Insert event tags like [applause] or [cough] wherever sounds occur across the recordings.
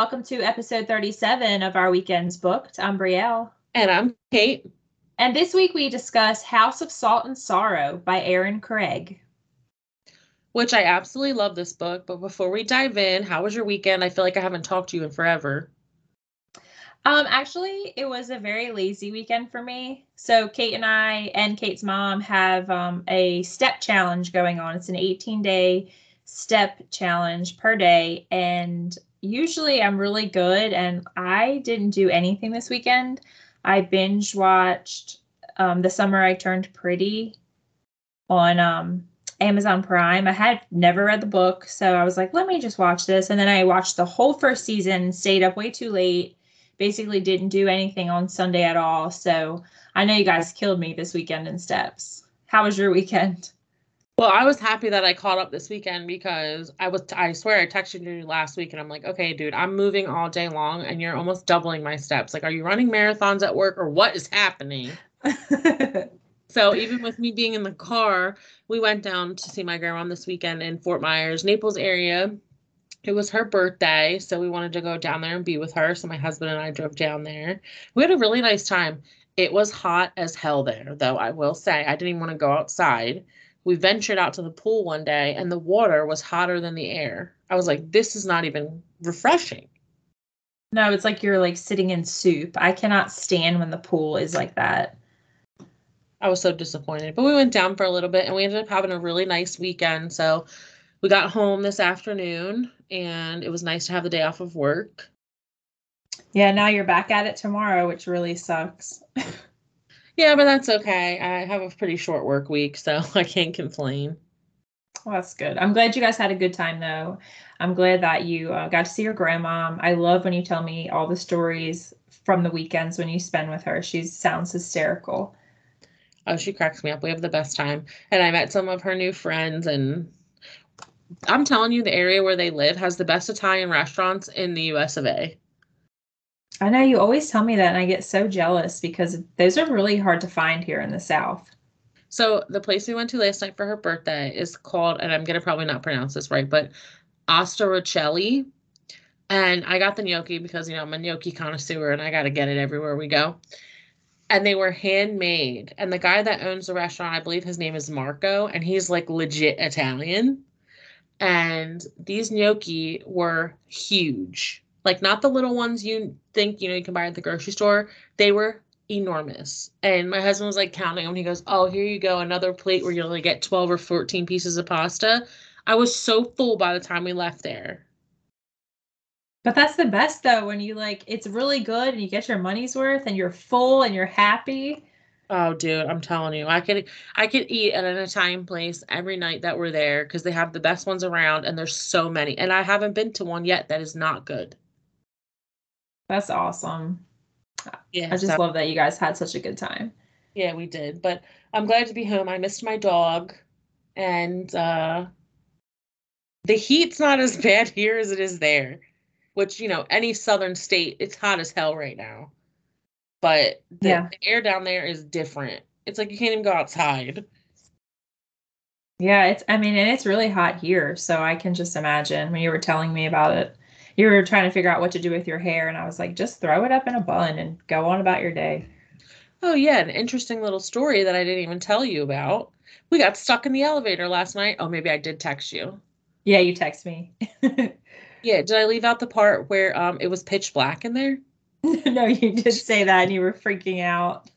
Welcome to episode 37 of our Weekends Booked. I'm Brielle. And I'm Kate. And this week we discuss House of Salt and Sorrow by Erin Craig. Which I absolutely love this book. But before we dive in, how was your weekend? I feel like I haven't talked to you in forever. Um, actually, it was a very lazy weekend for me. So Kate and I and Kate's mom have um, a step challenge going on. It's an 18 day step challenge per day, and usually I'm really good. And I didn't do anything this weekend. I binge watched um, "The Summer I Turned Pretty" on um, Amazon Prime. I had never read the book, so I was like, let me just watch this. And then I watched the whole first season, stayed up way too late basically didn't do anything on Sunday at all. So I know you guys killed me this weekend in steps. How was your weekend? Well, I was happy that I caught up this weekend because I was, I swear I texted you last week and I'm like, okay, dude, I'm moving all day long and you're almost doubling my steps. Like, are you running marathons at work or what is happening? [laughs] so even with me being in the car, we went down to see my grandma this weekend in Fort Myers, Naples area it was her birthday, so we wanted to go down there and be with her. So my husband and I drove down there. We had a really nice time. It was hot as hell there, though, I will say. I didn't even want to go outside. We ventured out to the pool one day, and the water was hotter than the air. I was like, this is not even refreshing. No, it's like you're like sitting in soup. I cannot stand when the pool is like that. I was so disappointed. But we went down for a little bit and we ended up having a really nice weekend. So we got home this afternoon and it was nice to have the day off of work. Yeah, now you're back at it tomorrow, which really sucks. [laughs] yeah, but that's okay. I have a pretty short work week, so [laughs] I can't complain. Well, that's good. I'm glad you guys had a good time, though. I'm glad that you uh, got to see your grandma. I love when you tell me all the stories from the weekends when you spend with her. She sounds hysterical. Oh, she cracks me up. We have the best time. And I met some of her new friends, and I'm telling you, the area where they live has the best Italian restaurants in the US of A. I know you always tell me that, and I get so jealous because those are really hard to find here in the South. So the place we went to last night for her birthday is called, and I'm gonna probably not pronounce this right, but Ostarocelli. And I got the gnocchi because you know I'm a gnocchi connoisseur and I gotta get it everywhere we go. And they were handmade. And the guy that owns the restaurant, I believe his name is Marco, and he's like legit Italian and these gnocchi were huge. Like not the little ones you think you know you can buy at the grocery store. They were enormous. And my husband was like counting them. He goes, "Oh, here you go, another plate where you only get twelve or fourteen pieces of pasta." I was so full by the time we left there. But that's the best though when you like it's really good and you get your money's worth and you're full and you're happy. Oh, dude, I'm telling you, I could I could eat at an Italian place every night that we're there because they have the best ones around, and there's so many. And I haven't been to one yet that is not good. That's awesome. Yeah, I just so, love that you guys had such a good time. Yeah, we did. But I'm glad to be home. I missed my dog, and uh, the heat's not as [laughs] bad here as it is there. Which you know, any southern state, it's hot as hell right now but the, yeah. the air down there is different. It's like you can't even go outside. Yeah, it's I mean, and it's really hot here, so I can just imagine when you were telling me about it. You were trying to figure out what to do with your hair, and I was like, just throw it up in a bun and go on about your day. Oh yeah, an interesting little story that I didn't even tell you about. We got stuck in the elevator last night. Oh, maybe I did text you. Yeah, you text me. [laughs] yeah, did I leave out the part where um it was pitch black in there? [laughs] no, you did say that and you were freaking out.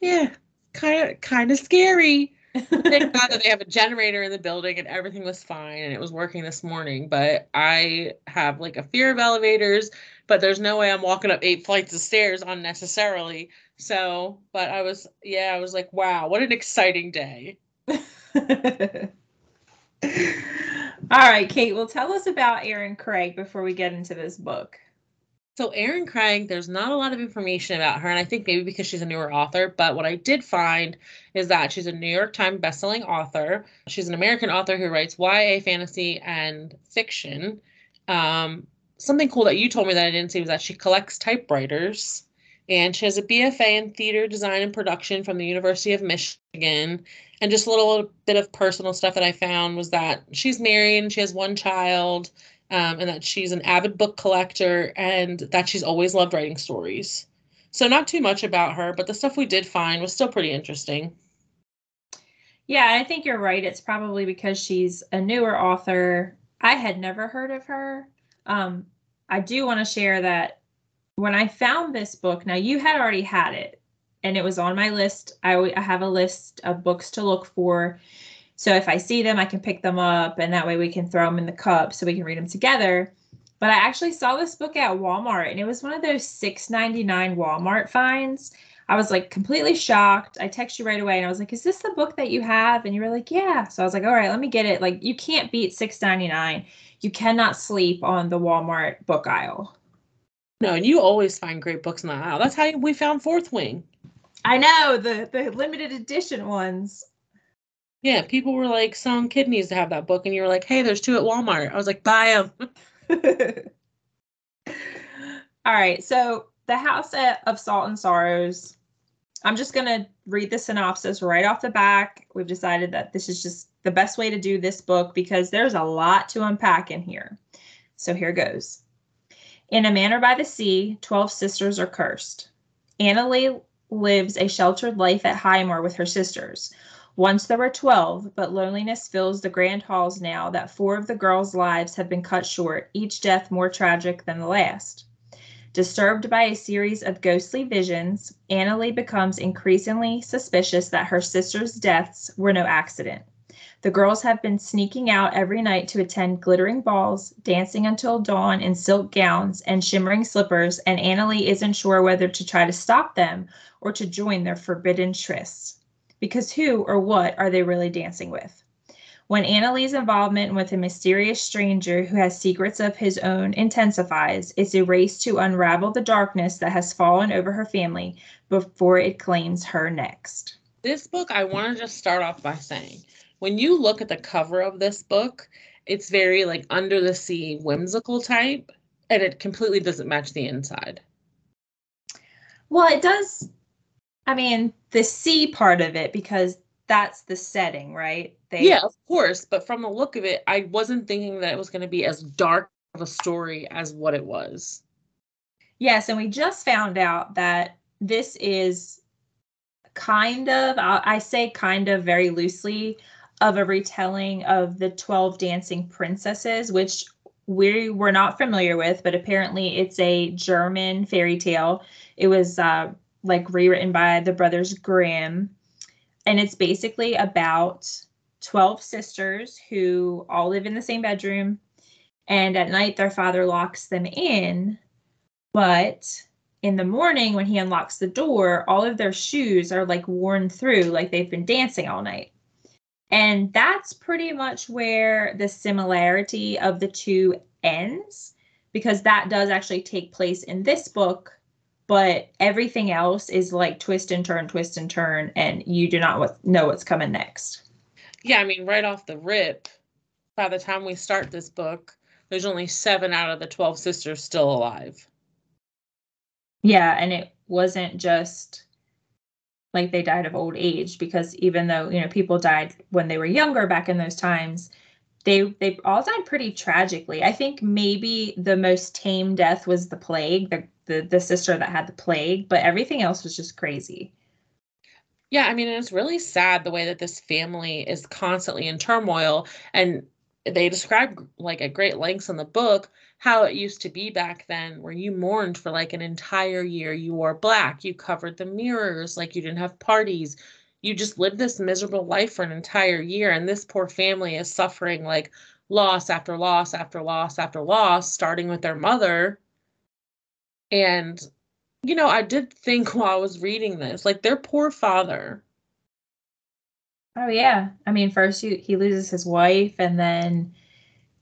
Yeah, kind of kind of scary. Thank [laughs] God that they have a generator in the building and everything was fine and it was working this morning. But I have like a fear of elevators, but there's no way I'm walking up eight flights of stairs unnecessarily. So, but I was, yeah, I was like, wow, what an exciting day. [laughs] All right, Kate, well, tell us about Erin Craig before we get into this book. So Erin Craig, there's not a lot of information about her, and I think maybe because she's a newer author. But what I did find is that she's a New York Times bestselling author. She's an American author who writes YA fantasy and fiction. Um, something cool that you told me that I didn't see was that she collects typewriters, and she has a BFA in theater design and production from the University of Michigan. And just a little bit of personal stuff that I found was that she's married and she has one child um, and that she's an avid book collector and that she's always loved writing stories. So, not too much about her, but the stuff we did find was still pretty interesting. Yeah, I think you're right. It's probably because she's a newer author. I had never heard of her. Um, I do want to share that when I found this book, now you had already had it, and it was on my list. I, I have a list of books to look for. So if I see them, I can pick them up, and that way we can throw them in the cup so we can read them together. But I actually saw this book at Walmart, and it was one of those $6.99 Walmart finds. I was like completely shocked. I texted you right away and I was like, "Is this the book that you have?" And you were like, "Yeah." So I was like, "All right, let me get it." Like you can't beat 6.99. You cannot sleep on the Walmart book aisle. No, and you always find great books in the aisle. That's how we found Fourth Wing. I know the the limited edition ones. Yeah, people were like, "Some kid needs to have that book," and you were like, "Hey, there's two at Walmart." I was like, "Buy them." [laughs] All right, so the House of Salt and Sorrows I'm just going to read the synopsis right off the back. We've decided that this is just the best way to do this book because there's a lot to unpack in here. So here goes. In a manor by the sea, 12 sisters are cursed. Annalee lives a sheltered life at Highmoor with her sisters. Once there were 12, but loneliness fills the grand halls now that four of the girls' lives have been cut short, each death more tragic than the last. Disturbed by a series of ghostly visions, Annalee becomes increasingly suspicious that her sister's deaths were no accident. The girls have been sneaking out every night to attend glittering balls, dancing until dawn in silk gowns and shimmering slippers, and Annalee isn't sure whether to try to stop them or to join their forbidden trysts. Because who or what are they really dancing with? When Annalee's involvement with a mysterious stranger who has secrets of his own intensifies, it's a race to unravel the darkness that has fallen over her family before it claims her next. This book, I want to just start off by saying when you look at the cover of this book, it's very like under the sea whimsical type, and it completely doesn't match the inside. Well, it does. I mean, the sea part of it, because that's the setting, right? They Yeah, of course, but from the look of it, I wasn't thinking that it was going to be as dark of a story as what it was. Yes, and we just found out that this is kind of I say kind of very loosely of a retelling of the 12 dancing princesses which we were not familiar with but apparently it's a german fairy tale it was uh, like rewritten by the brothers grimm. And it's basically about 12 sisters who all live in the same bedroom. And at night their father locks them in. But in the morning when he unlocks the door all of their shoes are like worn through like they've been dancing all night. And that's pretty much where the similarity of the two ends because that does actually take place in this book but everything else is like twist and turn, twist and turn, and you do not know what's coming next. Yeah, I mean, right off the rip, by the time we start this book, there's only seven out of the 12 sisters still alive. Yeah, and it wasn't just like they died of old age because even though, you know, people died when they were younger back in those times, they they all died pretty tragically. I think maybe the most tame death was the plague, the the the sister that had the plague, but everything else was just crazy. Yeah, I mean, it's really sad the way that this family is constantly in turmoil and they describe like at great lengths in the book how it used to be back then where you mourned for like an entire year. You wore black you covered the mirrors like you didn't have parties. You just lived this miserable life for an entire year and this poor family is suffering like loss after loss after loss after loss starting with their mother and, you know, I did think [laughs] while I was reading this, like their poor father. Oh yeah. I mean, first he, he loses his wife and then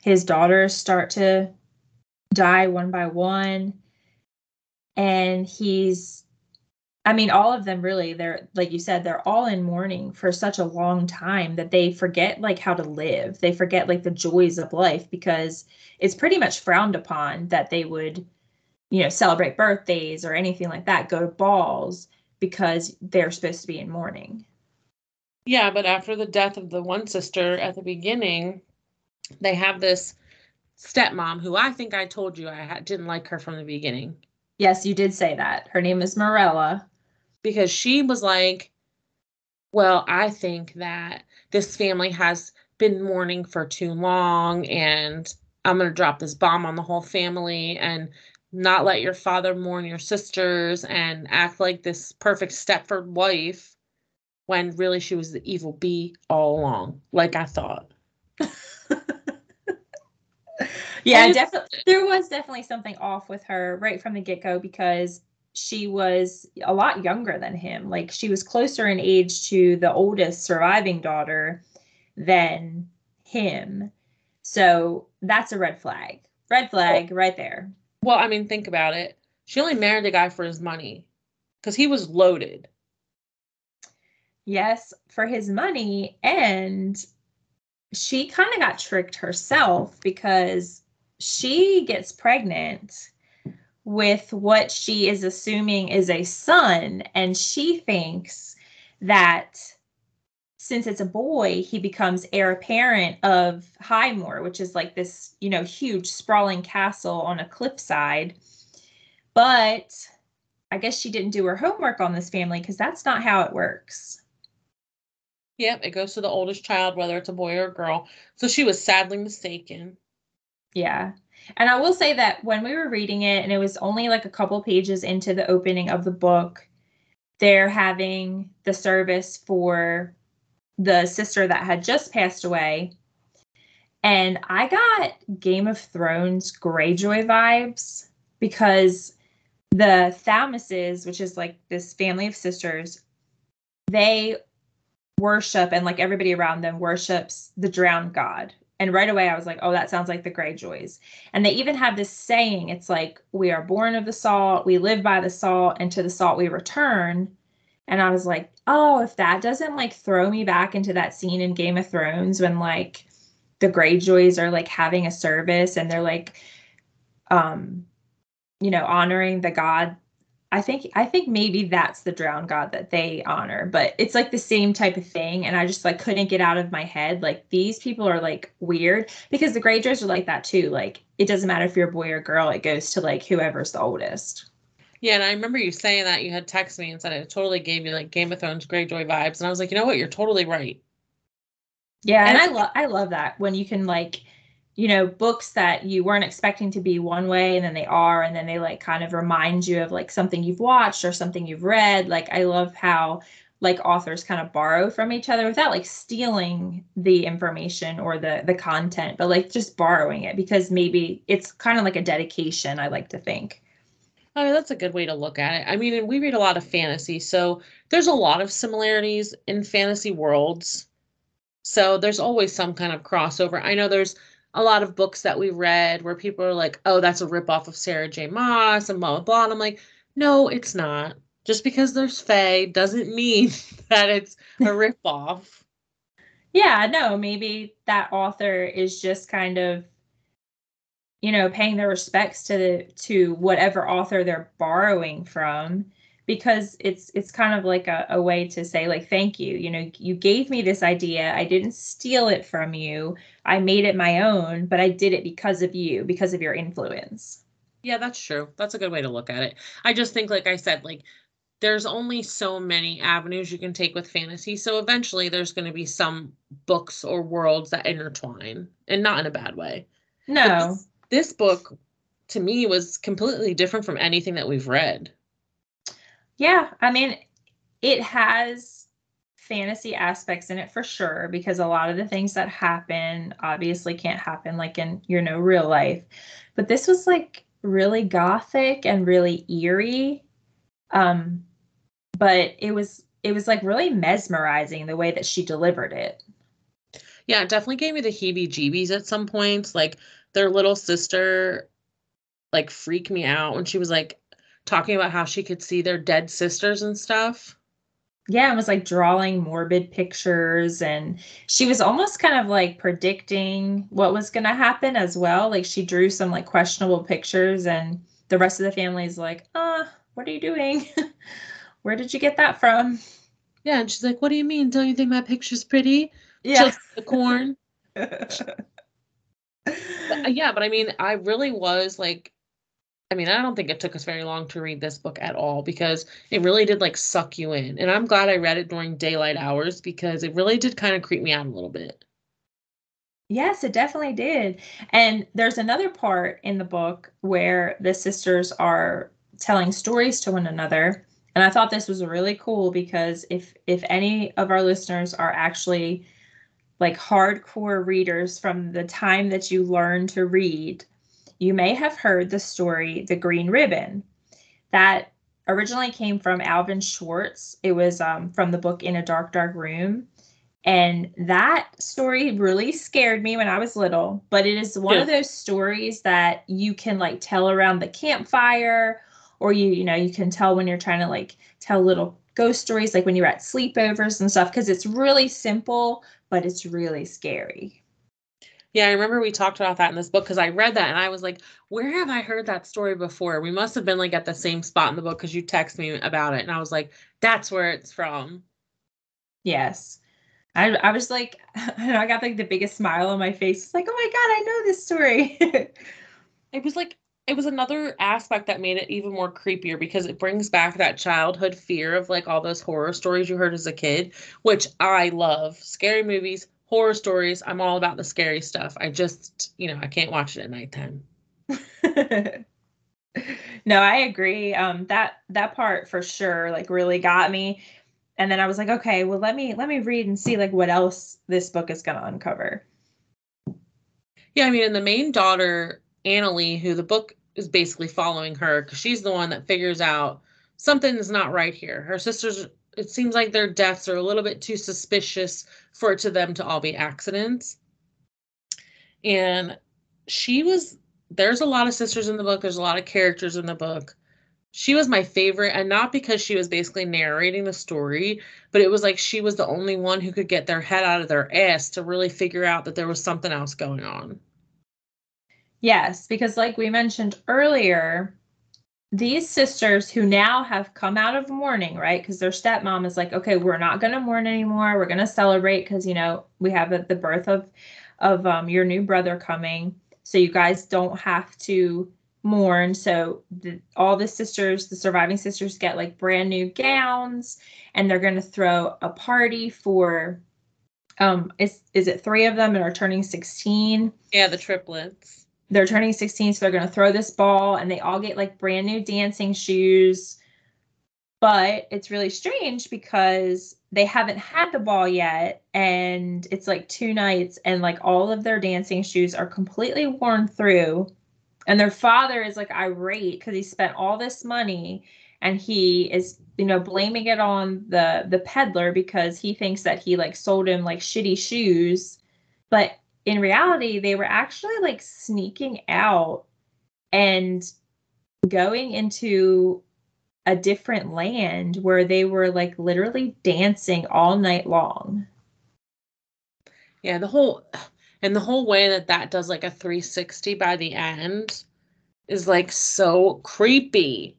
his daughters start to die one by one. And he's I mean, all of them really, they're like you said, they're all in mourning for such a long time that they forget like how to live. They forget like the joys of life because it's pretty much frowned upon that they would you know, celebrate birthdays or anything like that, go to balls because they're supposed to be in mourning. Yeah, but after the death of the one sister at the beginning, they have this stepmom, who I think I told you I didn't like her from the beginning. Yes, you did say that. Her name is Morella. Because she was like, well, I think that this family has been mourning for too long and I'm going to drop this bomb on the whole family and not let your father mourn your sisters and act like this perfect Stepford wife when really she was the evil bee all along, like I thought. [laughs] yeah, definitely. There was definitely something off with her right from the get go because she was a lot younger than him. Like she was closer in age to the oldest surviving daughter than him. So that's a red flag. Red flag right there. Well, I mean, think about it. She only married the guy for his money because he was loaded. Yes, for his money. And she kind of got tricked herself because she gets pregnant with what she is assuming is a son. And she thinks that since it's a boy, he becomes heir apparent of Highmoor, which is like this, you know, huge sprawling castle on a cliffside. But I guess she didn't do her homework on this family because that's not how it works. Yep, it goes to the oldest child, whether it's a boy or a girl. So she was sadly mistaken. Yeah. And I will say that when we were reading it, and it was only like a couple pages into the opening of the book, they're having the service for the sister that had just passed away. And I got Game of Thrones Greyjoy vibes because the Thaumases, which is like this family of sisters, they worship and like everybody around them worships the drowned god. And right away I was like, oh, that sounds like the Greyjoys. And they even have this saying it's like, we are born of the salt, we live by the salt, and to the salt we return. And I was like, oh, if that doesn't like throw me back into that scene in Game of Thrones when like the Greyjoys are like having a service and they're like, um, you know, honoring the god. I think I think maybe that's the drowned god that they honor, but it's like the same type of thing. And I just like couldn't get out of my head. Like these people are like weird because the Greyjoys are like that too. Like it doesn't matter if you're a boy or girl, it goes to like whoever's the oldest. Yeah, and I remember you saying that you had texted me and said it totally gave you like Game of Thrones Greyjoy vibes, and I was like, you know what, you're totally right. Yeah, and, I love I love that when you can like, you know, books that you weren't expecting to be one way and then they are, and then they like kind of remind you of like something you've watched or something you've read. Like I love how like authors kind of borrow from each other without like stealing the information or the the content, but like just borrowing it because maybe it's kind of like a dedication. I like to think. I mean, that's a good way to look at it. I mean, we read a lot of fantasy, so there's a lot of similarities in fantasy worlds. So there's always some kind of crossover. I know there's a lot of books that we read where people are like, oh, that's a ripoff of Sarah J. Maas and blah, blah, blah. And I'm like, no, it's not. Just because there's Fae doesn't mean [laughs] that it's a ripoff. [laughs] yeah, no, maybe that author is just kind of you know paying their respects to the to whatever author they're borrowing from because it's it's kind of like a, a way to say like thank you. You know you gave me this idea. I didn't steal it from you. I made it my own but i did it because of you because of your influence. Yeah that's true. That's a good way to look at it. I just think like i said like there's only so many avenues you can take with fantasy so eventually there's going to be some books or worlds that intertwine and not in a bad way. No this book to me was completely different from anything that we've read. Yeah, I mean, it has fantasy aspects in it for sure because a lot of the things that happen obviously can't happen like in you know real life. But this was like really gothic and really eerie. Um but it was it was like really mesmerizing the way that she delivered it. Yeah, it definitely gave me the heebie jeebies at some points. Like their little sister like freaked me out when she was like talking about how she could see their dead sisters and stuff. Yeah, it was like drawing morbid pictures and she was almost kind of like predicting what was going to happen as well. Like she drew some like questionable pictures and the rest of the family is like, "Uh, what are you doing? [laughs] Where did you get that from?" Yeah, and she's like, "What do you mean? Don't you think my picture's pretty?" Yeah. Just the corn. [laughs] Yeah, but I mean, I really was like, I mean, I don't think it took us very long to read this book at all because it really did like suck you in. And I'm glad I read it during daylight hours because it really did kind of creep me out a little bit. Yes, it definitely did. And there's another part in the book where the sisters are telling stories to one another. And I thought this was really cool because if if any of our listeners are actually like hardcore readers from the time that you learn to read, you may have heard the story The Green Ribbon. That originally came from Alvin Schwartz. It was um, from the book In a Dark, Dark Room. And that story really scared me when I was little, but it is one yeah. of those stories that you can like tell around the campfire or you you know, you can tell when you're trying to like tell little ghost stories like when you're at sleepovers and stuff because it's really simple, but it's really scary. Yeah, I remember we talked about that in this book because I read that and I was like, where have I heard that story before? We must have been like at the same spot in the book because you text me about it. And I was like, that's where it's from. Yes. I, I was like, [laughs] I got like the biggest smile on my face. It's like, oh my God, I know this story. [laughs] it was like, it was another aspect that made it even more creepier because it brings back that childhood fear of like all those horror stories you heard as a kid, which I love. Scary movies, horror stories. I'm all about the scary stuff. I just, you know, I can't watch it at nighttime. [laughs] no, I agree. Um, that that part for sure, like, really got me and then I was like, okay, well let me let me read and see like what else this book is going to uncover. Yeah, I mean, and the main daughter, Annalee, who the book is basically following her because she's the one that figures out something is not right here. Her sisters, it seems like their deaths are a little bit too suspicious for it to them to all be accidents. And she was there's a lot of sisters in the book. There's a lot of characters in the book she was my favorite and not because she was basically narrating the story but it was like she was the only one who could get their head out of their ass to really figure out that there was something else going on yes because like we mentioned earlier these sisters who now have come out of mourning right because their stepmom is like okay we're not going to mourn anymore we're going to celebrate because you know we have the, birth of of um, your new brother coming so you guys don't have to mourn. So the, all the sisters, the surviving sisters, get like brand new gowns, and they're going to throw a party for. Um, is is it three of them and are turning sixteen? Yeah, the triplets. They're turning sixteen, so they're going to throw this ball, and they all get like brand new dancing shoes. But it's really strange because they haven't had the ball yet and it's like two nights and like all of their dancing shoes are completely worn through and their father is like irate because he spent all this money and he is you know blaming it on the the peddler because he thinks that he like sold him like shitty shoes but in reality they were actually like sneaking out and going into a different land where they were like literally dancing all night long yeah the whole and the whole way that that does like a 360 by the end is like so creepy.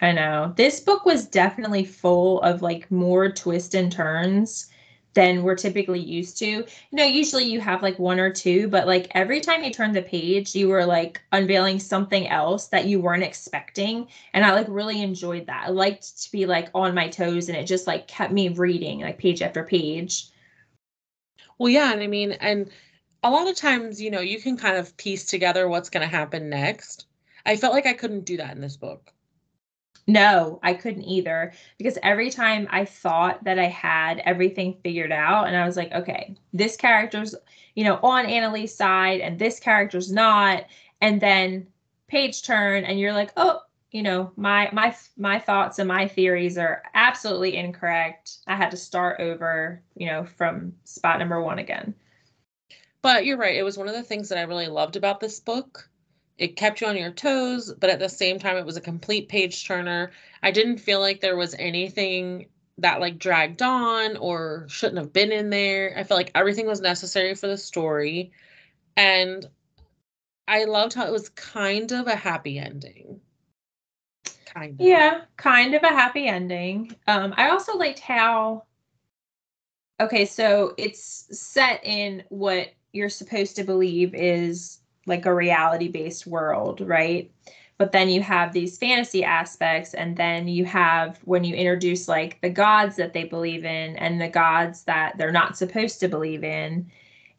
I know. This book was definitely full of like more twists and turns than we're typically used to. You know, usually you have like one or two, but like every time you turn the page, you were like unveiling something else that you weren't expecting. And I like really enjoyed that. I liked to be like on my toes and it just like kept me reading like page after page. Well, yeah, and I mean, and a lot of times, you know, you can kind of piece together what's going to happen next. I felt like I couldn't do that in this book. No, I couldn't either because every time I thought that I had everything figured out and I was like, okay, this character's, you know, on Annalee's side and this character's not and then page turn and you're like, "Oh, you know, my my my thoughts and my theories are absolutely incorrect. I had to start over, you know, from spot number 1 again." But you're right. It was one of the things that I really loved about this book. It kept you on your toes, but at the same time, it was a complete page turner. I didn't feel like there was anything that like dragged on or shouldn't have been in there. I felt like everything was necessary for the story. And I loved how it was kind of a happy ending. Kind of. Yeah, kind of a happy ending. Um, I also liked how okay, so it's set in what you're supposed to believe is like a reality based world, right? But then you have these fantasy aspects, and then you have when you introduce like the gods that they believe in and the gods that they're not supposed to believe in.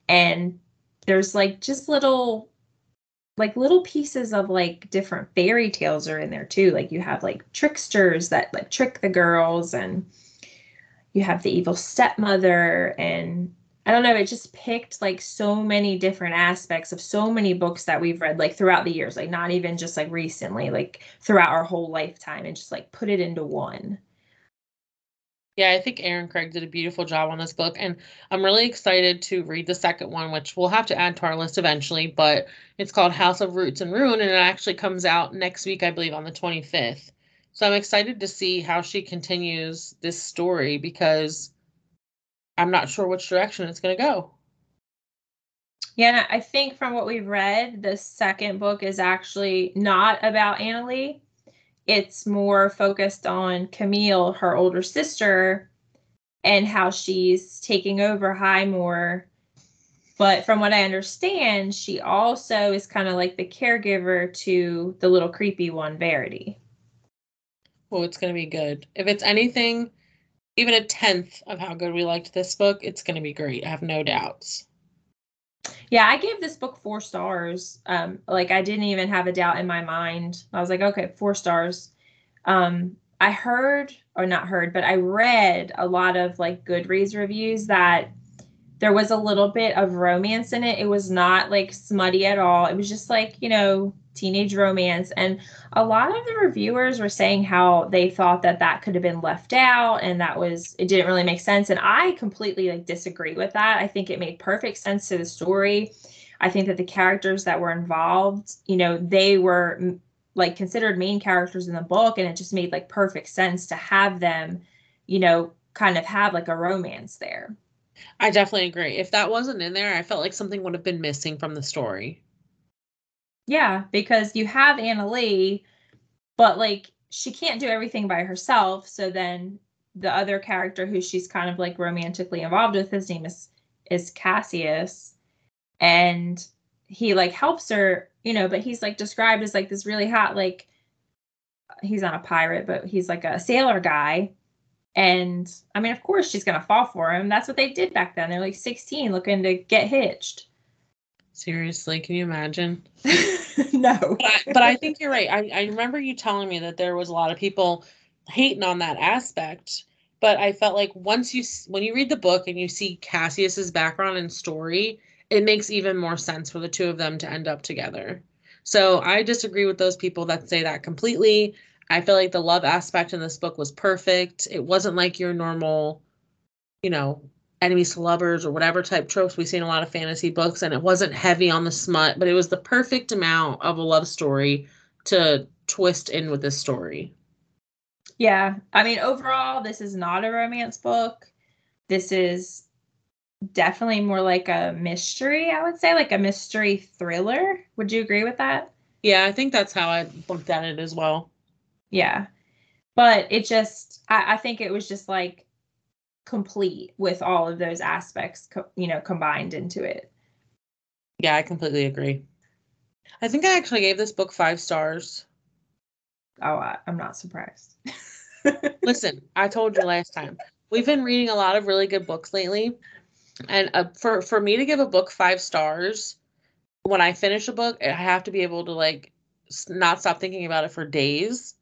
And there's like just little like little pieces of like different fairy tales are in there too. Like you have like tricksters that like trick the girls and you have the evil stepmother and I don't know, it just picked like so many different aspects of so many books that we've read like throughout the years, like not even just like recently, like throughout our whole lifetime and just like put it into one. Yeah, I think Erin Craig did a beautiful job on this book, and I'm really excited to read the second one, which we'll have to add to our list eventually. But it's called House of Roots and Ruin, and it actually comes out next week, I believe, on the 25th. So I'm excited to see how she continues this story because I'm not sure which direction it's going to go. Yeah, I think from what we've read, the second book is actually not about Annalee. It's more focused on Camille, her older sister, and how she's taking over Highmoor. But from what I understand, she also is kind of like the caregiver to the little creepy one, Verity. Well, it's going to be good. If it's anything, even a tenth of how good we liked this book, it's going to be great. I have no doubts. Yeah, I gave this book four stars. Um, like I didn't even have a doubt in my mind. I was like, okay, four stars. Um, I heard or not heard, but I read a lot of like Goodreads reviews that there was a little bit of romance in it. It was not like smutty at all. It was just like, you know, teenage romance. And a lot of the reviewers were saying how they thought that that could have been left out and that was it didn't really make sense. And i completely like disagree with that. I think it made perfect sense to the story. I think that the characters that were involved you know they were like considered main characters in the book and it just made like perfect sense to have them you know kind of have like a romance there i definitely agree if that wasn't in there i felt like something would have been missing from the story yeah, because you have Annalee, but like she can't do everything by herself. So then the other character who she's kind of like romantically involved with, his name is is Cassius, and he like helps her, you know, but he's like described as like this really hot, like he's not a pirate, but he's like a sailor guy. And I mean, of course, she's gonna fall for him. That's what they did back then. They're like 16, looking to get hitched. Seriously, can you imagine? [laughs] no. But I, but I, think you're right. I, I remember you telling me that there was a lot of people hating on that aspect. But I felt like once you, when you read the book and you see Cassius's background and story, it makes even more sense for the two of them to end up together. So I disagree with those people that say that completely. I feel like the love aspect in this book was perfect. It wasn't like your normal, you know, enemies to lovers or whatever type tropes. We see in a lot of fantasy books and it wasn't heavy on the smut but it was the perfect amount of a love story to twist in with this story. Yeah i mean overall this is not a romance book. This is definitely more like a mystery i would say like a mystery thriller. Would you agree with that? Yeah i think that's how i looked at it as well yeah. But it just I, I think it was just like complete with all of those aspects you know combined into it. Yeah i completely agree. I think i actually gave this book five stars. Oh I, i'm not surprised. [laughs] Listen i told you last time we've been reading a lot of really good books lately. And uh, for for me to give a book five stars when i finish a book i have to be able to like not stop thinking about it for days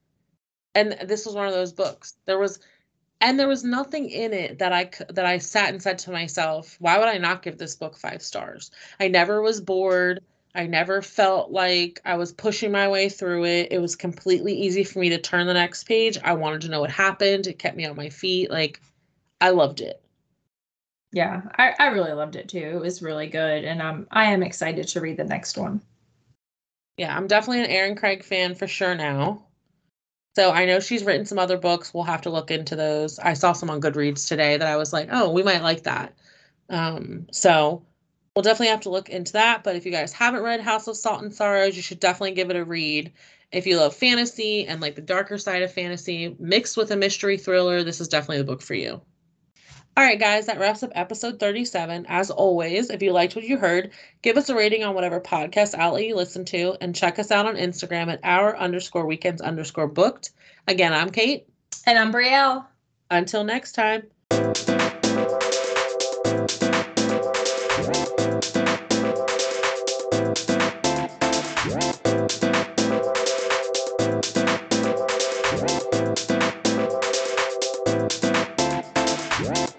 and this was one of those books there was and there was nothing in it that I that I sat and said to myself, why would I not give this book 5 stars? I never was bored. I never felt like I was pushing my way through it. It was completely easy for me to turn the next page. I wanted to know what happened. It kept me on my feet. Like I loved it. Yeah, I, I really loved it too. It was really good. And um I am excited to read the next one. Yeah, I'm definitely an Erin Craig fan for sure now. So I know she's written some other books. We'll have to look into those. I saw some on Goodreads today that I was like, oh, we might like that. Um, so we'll definitely have to look into that. But if you guys haven't read House of Salt and Sorrows, you should definitely give it a read. If you love fantasy and like the darker side of fantasy mixed with a mystery thriller, this is definitely the book for you. All right, guys, that wraps up episode 37. As always, if you liked what you heard, give us a rating on whatever podcast outlet you listen to and check us out on Instagram at our underscore weekends underscore booked. Again, I'm Kate. And I'm Brielle. Until next time.